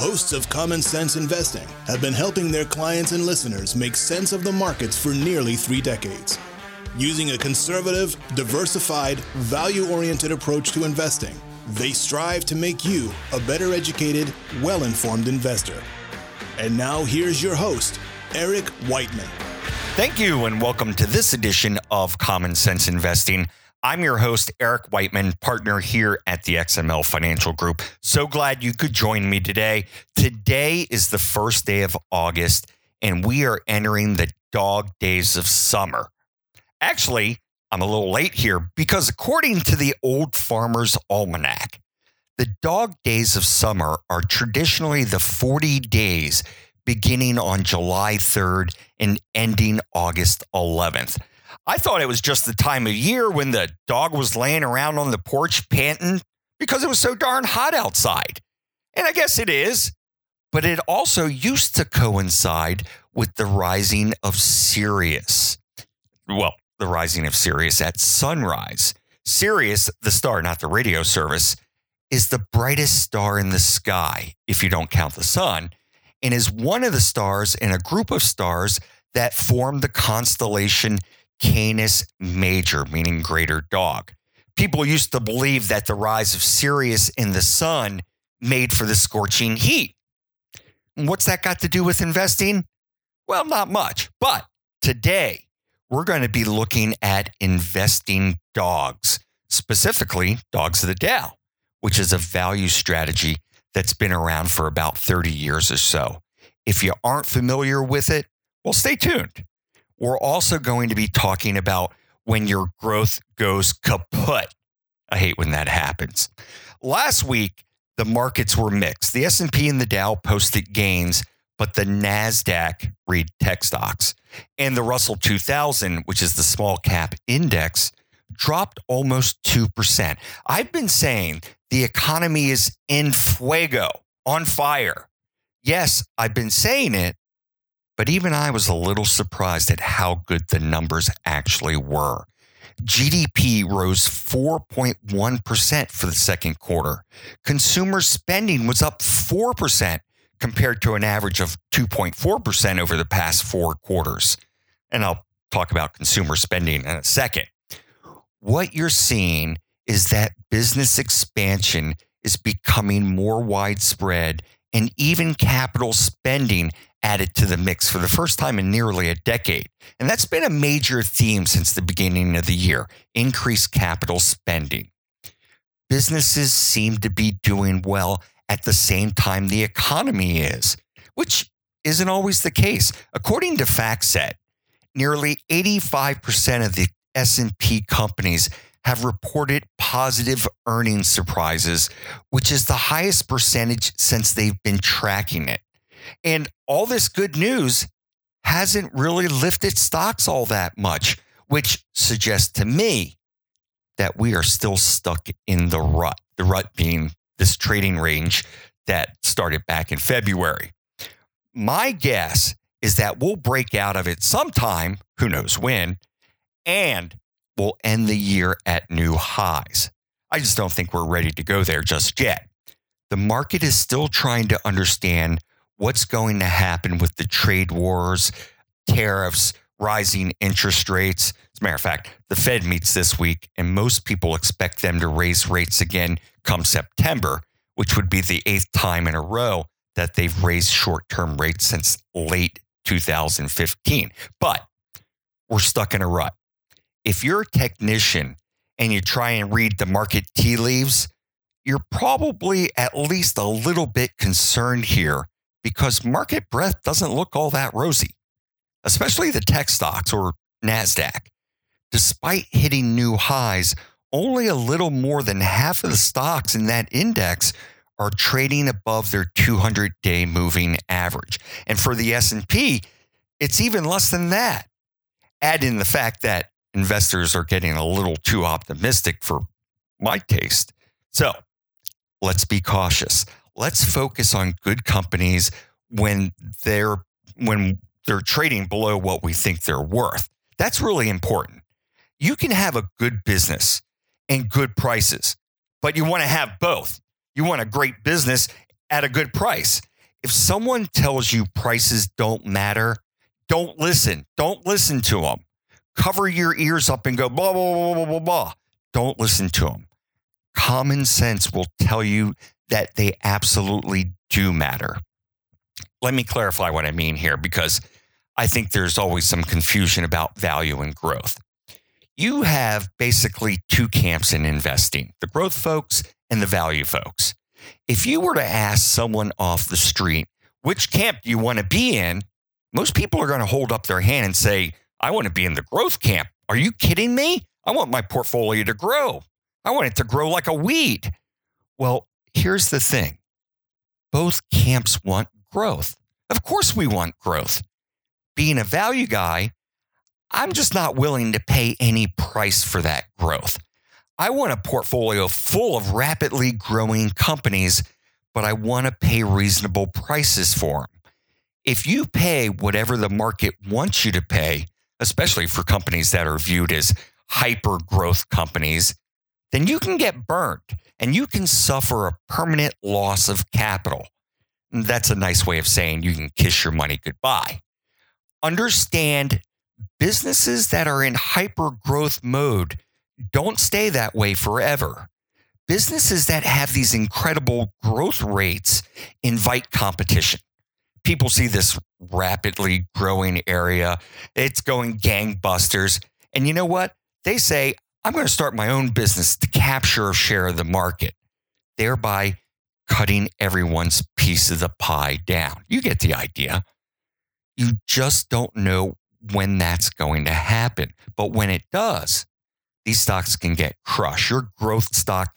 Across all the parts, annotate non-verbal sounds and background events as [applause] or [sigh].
hosts of Common Sense Investing have been helping their clients and listeners make sense of the markets for nearly three decades. Using a conservative, diversified, value oriented approach to investing, they strive to make you a better educated, well informed investor. And now here's your host, Eric Whiteman. Thank you, and welcome to this edition of Common Sense Investing. I'm your host, Eric Whiteman, partner here at the XML Financial Group. So glad you could join me today. Today is the first day of August, and we are entering the dog days of summer. Actually, I'm a little late here because according to the Old Farmer's Almanac, the dog days of summer are traditionally the 40 days beginning on July 3rd and ending August 11th. I thought it was just the time of year when the dog was laying around on the porch panting because it was so darn hot outside. And I guess it is. But it also used to coincide with the rising of Sirius. Well, the rising of Sirius at sunrise. Sirius, the star, not the radio service, is the brightest star in the sky, if you don't count the sun, and is one of the stars in a group of stars that form the constellation Canis Major, meaning greater dog. People used to believe that the rise of Sirius in the sun made for the scorching heat. What's that got to do with investing? Well, not much. But today, we're going to be looking at investing dogs, specifically dogs of the Dow, which is a value strategy that's been around for about 30 years or so. If you aren't familiar with it, well, stay tuned. We're also going to be talking about when your growth goes kaput. I hate when that happens. Last week, the markets were mixed. The S&P and the Dow posted gains, but the Nasdaq read tech stocks and the Russell 2000, which is the small cap index, dropped almost 2%. I've been saying the economy is in fuego, on fire. Yes, I've been saying it, but even I was a little surprised at how good the numbers actually were. GDP rose 4.1% for the second quarter. Consumer spending was up 4% compared to an average of 2.4% over the past four quarters. And I'll talk about consumer spending in a second. What you're seeing is that business expansion is becoming more widespread and even capital spending added to the mix for the first time in nearly a decade. And that's been a major theme since the beginning of the year increased capital spending. Businesses seem to be doing well at the same time the economy is, which isn't always the case. According to FactSet, nearly 85% of the S&P companies have reported positive earnings surprises, which is the highest percentage since they've been tracking it. And all this good news hasn't really lifted stocks all that much, which suggests to me that we are still stuck in the rut, the rut being this trading range that started back in February. My guess is that we'll break out of it sometime, who knows when, and we'll end the year at new highs. I just don't think we're ready to go there just yet. The market is still trying to understand what's going to happen with the trade wars, tariffs, rising interest rates. As a matter of fact, the Fed meets this week, and most people expect them to raise rates again come September, which would be the eighth time in a row that they've raised short term rates since late 2015. But we're stuck in a rut. If you're a technician and you try and read the market tea leaves, you're probably at least a little bit concerned here because market breadth doesn't look all that rosy, especially the tech stocks or NASDAQ. Despite hitting new highs, only a little more than half of the stocks in that index are trading above their 200-day moving average. And for the S&P, it's even less than that. Add in the fact that investors are getting a little too optimistic for my taste. So, let's be cautious let's focus on good companies when they're when they're trading below what we think they're worth. That's really important. You can have a good business and good prices, but you want to have both. You want a great business at a good price. If someone tells you prices don't matter, don't listen. Don't listen to them. Cover your ears up and go blah, blah, blah, blah, blah, blah. Don't listen to them. Common sense will tell you that they absolutely do matter. Let me clarify what I mean here because I think there's always some confusion about value and growth. You have basically two camps in investing the growth folks and the value folks. If you were to ask someone off the street, which camp do you want to be in? Most people are going to hold up their hand and say, I want to be in the growth camp. Are you kidding me? I want my portfolio to grow. I want it to grow like a weed. Well, here's the thing both camps want growth. Of course, we want growth. Being a value guy, I'm just not willing to pay any price for that growth. I want a portfolio full of rapidly growing companies, but I want to pay reasonable prices for them. If you pay whatever the market wants you to pay, especially for companies that are viewed as hyper growth companies, then you can get burnt and you can suffer a permanent loss of capital. That's a nice way of saying you can kiss your money goodbye. Understand businesses that are in hyper growth mode don't stay that way forever. Businesses that have these incredible growth rates invite competition. People see this rapidly growing area, it's going gangbusters. And you know what? They say, I'm going to start my own business to capture a share of the market, thereby cutting everyone's piece of the pie down. You get the idea. You just don't know when that's going to happen. But when it does, these stocks can get crushed. Your growth stock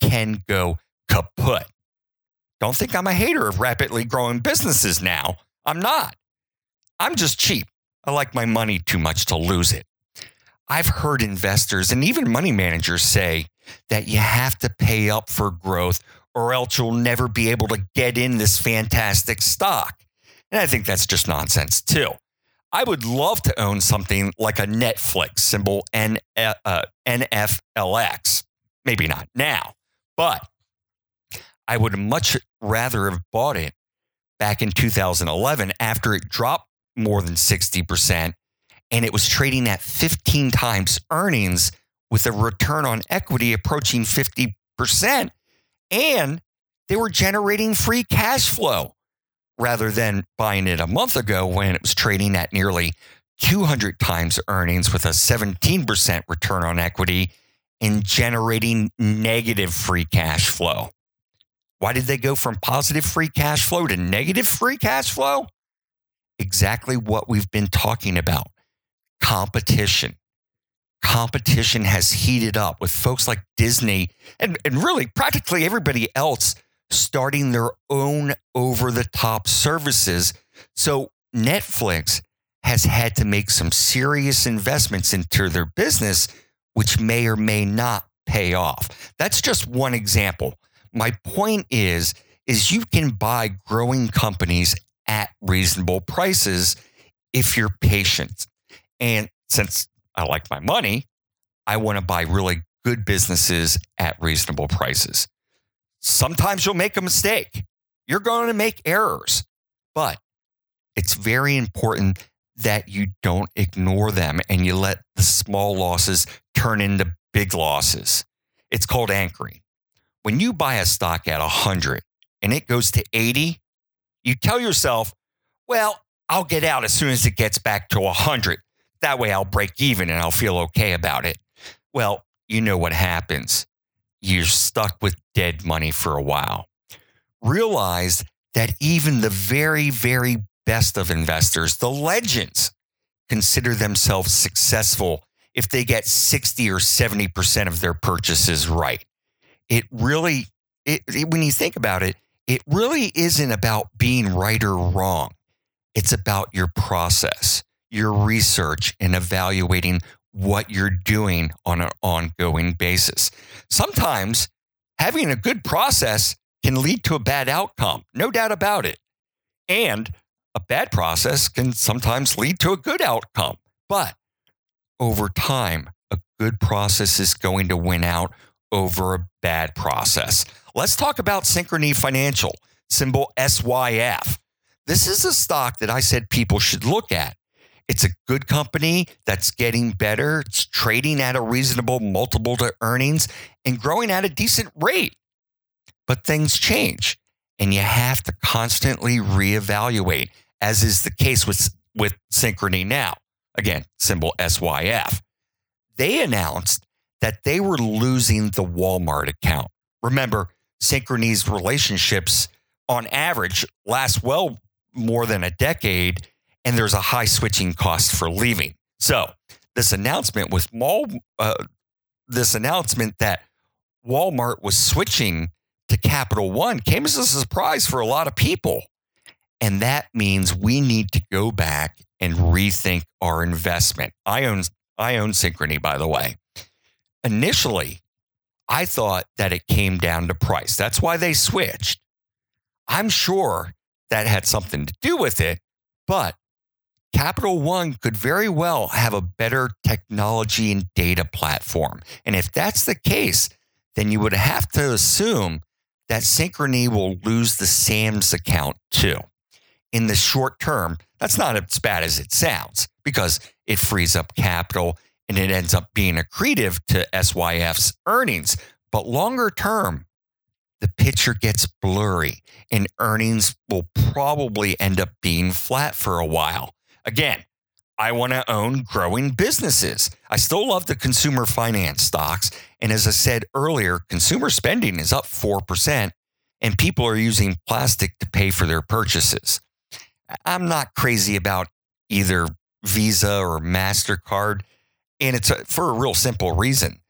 can go kaput. Don't think I'm a hater of rapidly growing businesses now. I'm not. I'm just cheap. I like my money too much to lose it. I've heard investors and even money managers say that you have to pay up for growth or else you'll never be able to get in this fantastic stock. And I think that's just nonsense too. I would love to own something like a Netflix symbol N, uh, NFLX. Maybe not now, but I would much rather have bought it back in 2011 after it dropped more than 60% and it was trading at 15 times earnings with a return on equity approaching 50%. And they were generating free cash flow rather than buying it a month ago when it was trading at nearly 200 times earnings with a 17% return on equity and generating negative free cash flow. Why did they go from positive free cash flow to negative free cash flow? Exactly what we've been talking about competition. Competition has heated up with folks like Disney and, and really practically everybody else starting their own over the top services. So Netflix has had to make some serious investments into their business, which may or may not pay off. That's just one example. My point is, is you can buy growing companies at reasonable prices if you're patient. And since I like my money, I want to buy really good businesses at reasonable prices. Sometimes you'll make a mistake. You're going to make errors, but it's very important that you don't ignore them and you let the small losses turn into big losses. It's called anchoring. When you buy a stock at 100 and it goes to 80, you tell yourself, well, I'll get out as soon as it gets back to 100. That way I'll break even and I'll feel okay about it. Well, you know what happens you're stuck with dead money for a while. Realize that even the very, very best of investors, the legends, consider themselves successful if they get 60 or 70% of their purchases right. It really, it, it, when you think about it, it really isn't about being right or wrong. It's about your process, your research, and evaluating what you're doing on an ongoing basis. Sometimes having a good process can lead to a bad outcome, no doubt about it. And a bad process can sometimes lead to a good outcome. But over time, a good process is going to win out over a bad process. Let's talk about Synchrony Financial. symbol SYF. This is a stock that I said people should look at. It's a good company that's getting better. It's trading at a reasonable multiple to earnings and growing at a decent rate. But things change and you have to constantly reevaluate, as is the case with, with Synchrony now. Again, symbol SYF. They announced that they were losing the Walmart account. Remember, Synchrony's relationships on average last well more than a decade, and there's a high switching cost for leaving. So, this announcement with Mall, uh, this announcement that Walmart was switching to Capital One came as a surprise for a lot of people. And that means we need to go back and rethink our investment. I own I own Synchrony, by the way. Initially, I thought that it came down to price. That's why they switched. I'm sure that had something to do with it, but Capital One could very well have a better technology and data platform. And if that's the case, then you would have to assume that Synchrony will lose the Sam's account too. In the short term, that's not as bad as it sounds because it frees up capital and it ends up being accretive to SYF's earnings. But longer term, the picture gets blurry and earnings will probably end up being flat for a while. Again, I want to own growing businesses. I still love the consumer finance stocks. And as I said earlier, consumer spending is up 4%, and people are using plastic to pay for their purchases. I'm not crazy about either Visa or MasterCard. And it's a, for a real simple reason.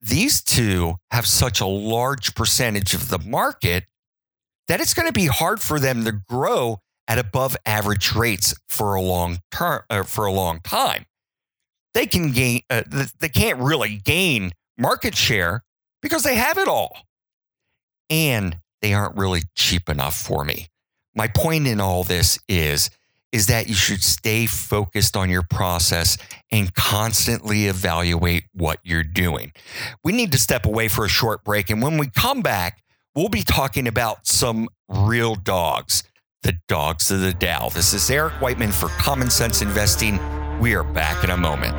These two have such a large percentage of the market that it's going to be hard for them to grow at above average rates for a long term uh, for a long time. They can gain uh, they can't really gain market share because they have it all. And they aren't really cheap enough for me. My point in all this is is that you should stay focused on your process and constantly evaluate what you're doing. We need to step away for a short break and when we come back, we'll be talking about some real dogs the dogs of the Dow. This is Eric Whiteman for Common Sense Investing. We are back in a moment.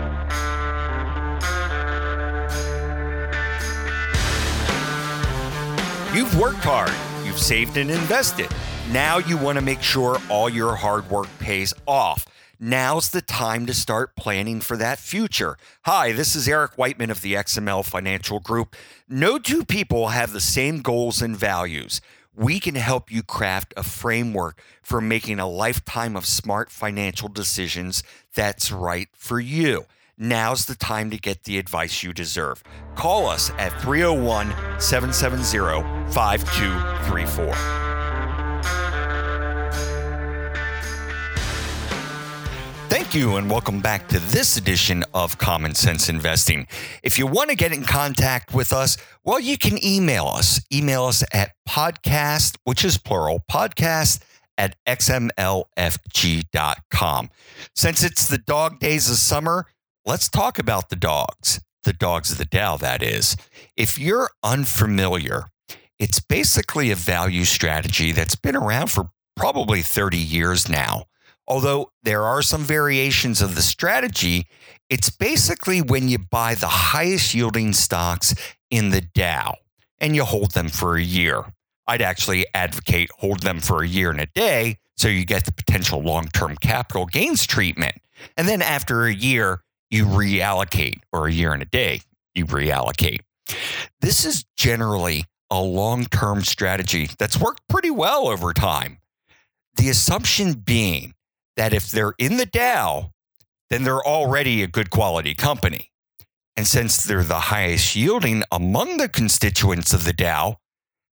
You've worked hard, you've saved and invested. Now you want to make sure all your hard work pays off. Now's the time to start planning for that future. Hi, this is Eric Whiteman of the XML Financial Group. No two people have the same goals and values we can help you craft a framework for making a lifetime of smart financial decisions that's right for you. Now's the time to get the advice you deserve. Call us at 301 770 5234. Thank you, and welcome back to this edition of Common Sense Investing. If you want to get in contact with us, well, you can email us. Email us at podcast, which is plural, podcast at xmlfg.com. Since it's the dog days of summer, let's talk about the dogs, the dogs of the Dow, that is. If you're unfamiliar, it's basically a value strategy that's been around for probably 30 years now. Although there are some variations of the strategy, it's basically when you buy the highest yielding stocks in the Dow and you hold them for a year. I'd actually advocate hold them for a year and a day so you get the potential long term capital gains treatment. And then after a year, you reallocate, or a year and a day, you reallocate. This is generally a long term strategy that's worked pretty well over time. The assumption being that if they're in the Dow, then they're already a good quality company. And since they're the highest yielding among the constituents of the Dow,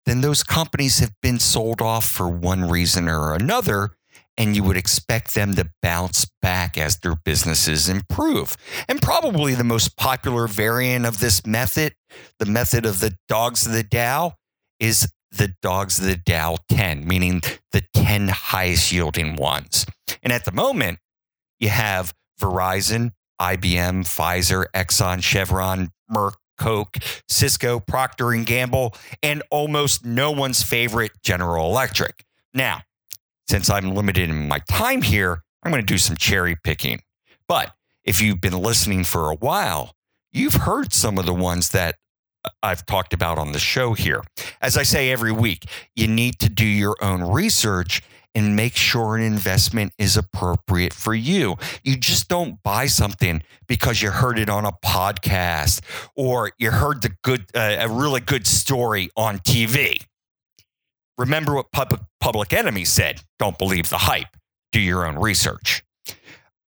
then those companies have been sold off for one reason or another, and you would expect them to bounce back as their businesses improve. And probably the most popular variant of this method, the method of the dogs of the Dow, is the dogs of the Dow 10, meaning the 10 highest yielding ones. And at the moment, you have Verizon, IBM, Pfizer, Exxon, Chevron, Merck, Coke, Cisco, Procter and Gamble, and almost no one's favorite General Electric. Now, since I'm limited in my time here, I'm going to do some cherry picking. But if you've been listening for a while, you've heard some of the ones that I've talked about on the show here. As I say every week, you need to do your own research and make sure an investment is appropriate for you. You just don't buy something because you heard it on a podcast or you heard the good uh, a really good story on TV. Remember what public public enemy said, don't believe the hype. Do your own research.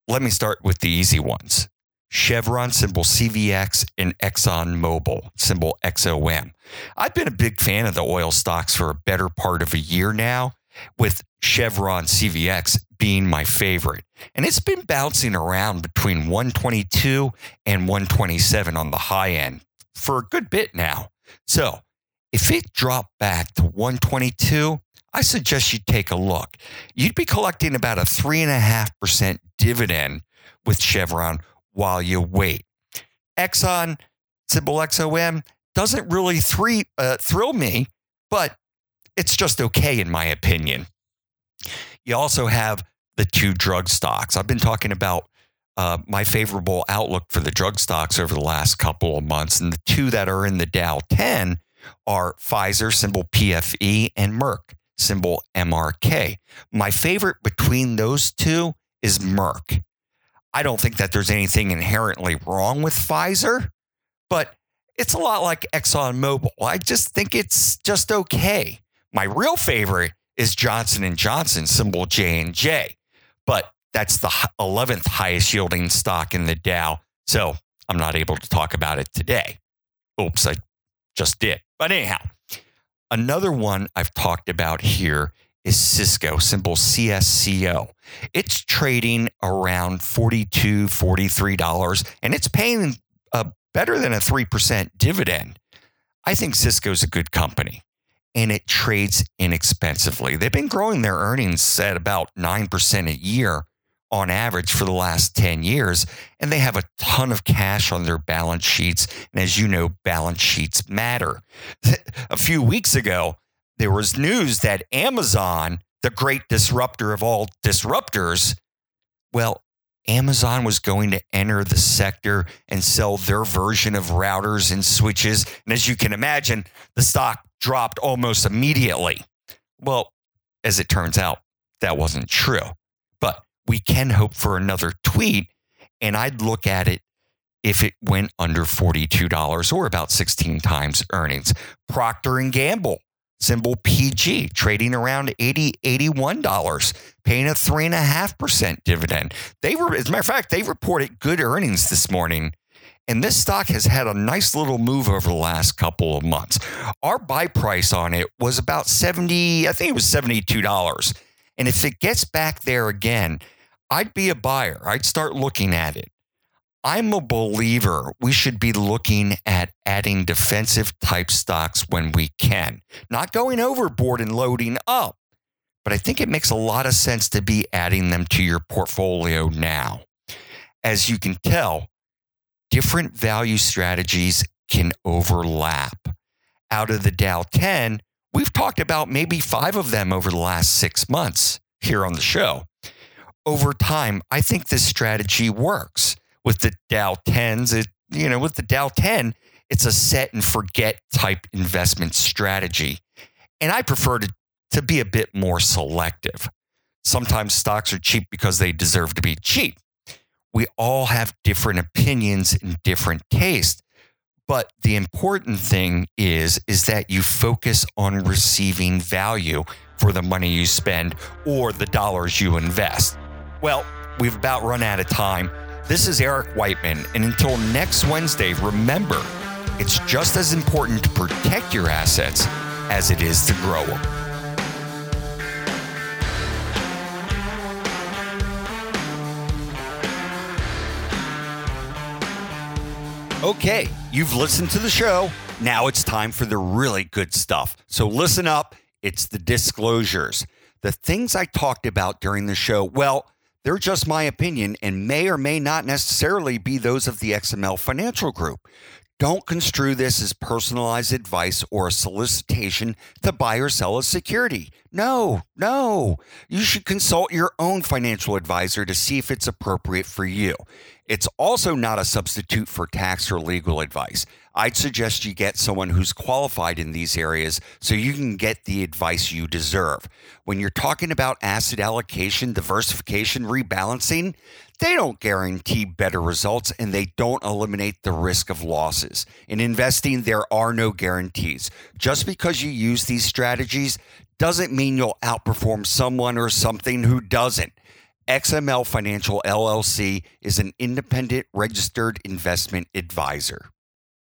Let me start with the easy ones. Chevron, symbol CVX, and Exxon Mobil, symbol XOM. I've been a big fan of the oil stocks for a better part of a year now, with Chevron CVX being my favorite. And it's been bouncing around between 122 and 127 on the high end for a good bit now. So if it dropped back to 122, I suggest you take a look. You'd be collecting about a 3.5% dividend with Chevron while you wait. Exxon, symbol XOM, doesn't really three, uh, thrill me, but it's just okay in my opinion. You also have the two drug stocks. I've been talking about uh, my favorable outlook for the drug stocks over the last couple of months, and the two that are in the Dow 10 are Pfizer, symbol PFE, and Merck, symbol MRK. My favorite between those two is Merck. I don't think that there's anything inherently wrong with Pfizer, but it's a lot like ExxonMobil. I just think it's just okay. My real favorite is Johnson and Johnson, symbol J and J, but that's the 11th highest yielding stock in the Dow. So I'm not able to talk about it today. Oops, I just did. But anyhow, another one I've talked about here is Cisco, symbol CSCO. It's trading around $42, $43, and it's paying a better than a 3% dividend. I think Cisco's a good company and it trades inexpensively. They've been growing their earnings at about 9% a year on average for the last 10 years, and they have a ton of cash on their balance sheets. And as you know, balance sheets matter. [laughs] a few weeks ago, there was news that Amazon, the great disruptor of all disruptors, well, Amazon was going to enter the sector and sell their version of routers and switches. And as you can imagine, the stock dropped almost immediately. Well, as it turns out, that wasn't true. But we can hope for another tweet. And I'd look at it if it went under $42 or about 16 times earnings. Procter and Gamble symbol PG, trading around $80, $81, paying a 3.5% dividend. They were, as a matter of fact, they reported good earnings this morning. And this stock has had a nice little move over the last couple of months. Our buy price on it was about 70, I think it was $72. And if it gets back there again, I'd be a buyer. I'd start looking at it. I'm a believer we should be looking at adding defensive type stocks when we can, not going overboard and loading up. But I think it makes a lot of sense to be adding them to your portfolio now. As you can tell, different value strategies can overlap. Out of the Dow 10, we've talked about maybe five of them over the last six months here on the show. Over time, I think this strategy works with the Dow 10s, it, you know, with the Dow 10, it's a set and forget type investment strategy. And I prefer to, to be a bit more selective. Sometimes stocks are cheap because they deserve to be cheap. We all have different opinions and different tastes. But the important thing is, is that you focus on receiving value for the money you spend or the dollars you invest. Well, we've about run out of time. This is Eric Whiteman, and until next Wednesday, remember it's just as important to protect your assets as it is to grow them. Okay, you've listened to the show. Now it's time for the really good stuff. So listen up. It's the disclosures. The things I talked about during the show, well, they're just my opinion and may or may not necessarily be those of the XML Financial Group. Don't construe this as personalized advice or a solicitation to buy or sell a security. No, no. You should consult your own financial advisor to see if it's appropriate for you. It's also not a substitute for tax or legal advice. I'd suggest you get someone who's qualified in these areas so you can get the advice you deserve. When you're talking about asset allocation, diversification, rebalancing, they don't guarantee better results and they don't eliminate the risk of losses. In investing, there are no guarantees. Just because you use these strategies doesn't mean you'll outperform someone or something who doesn't. XML Financial LLC is an independent registered investment advisor.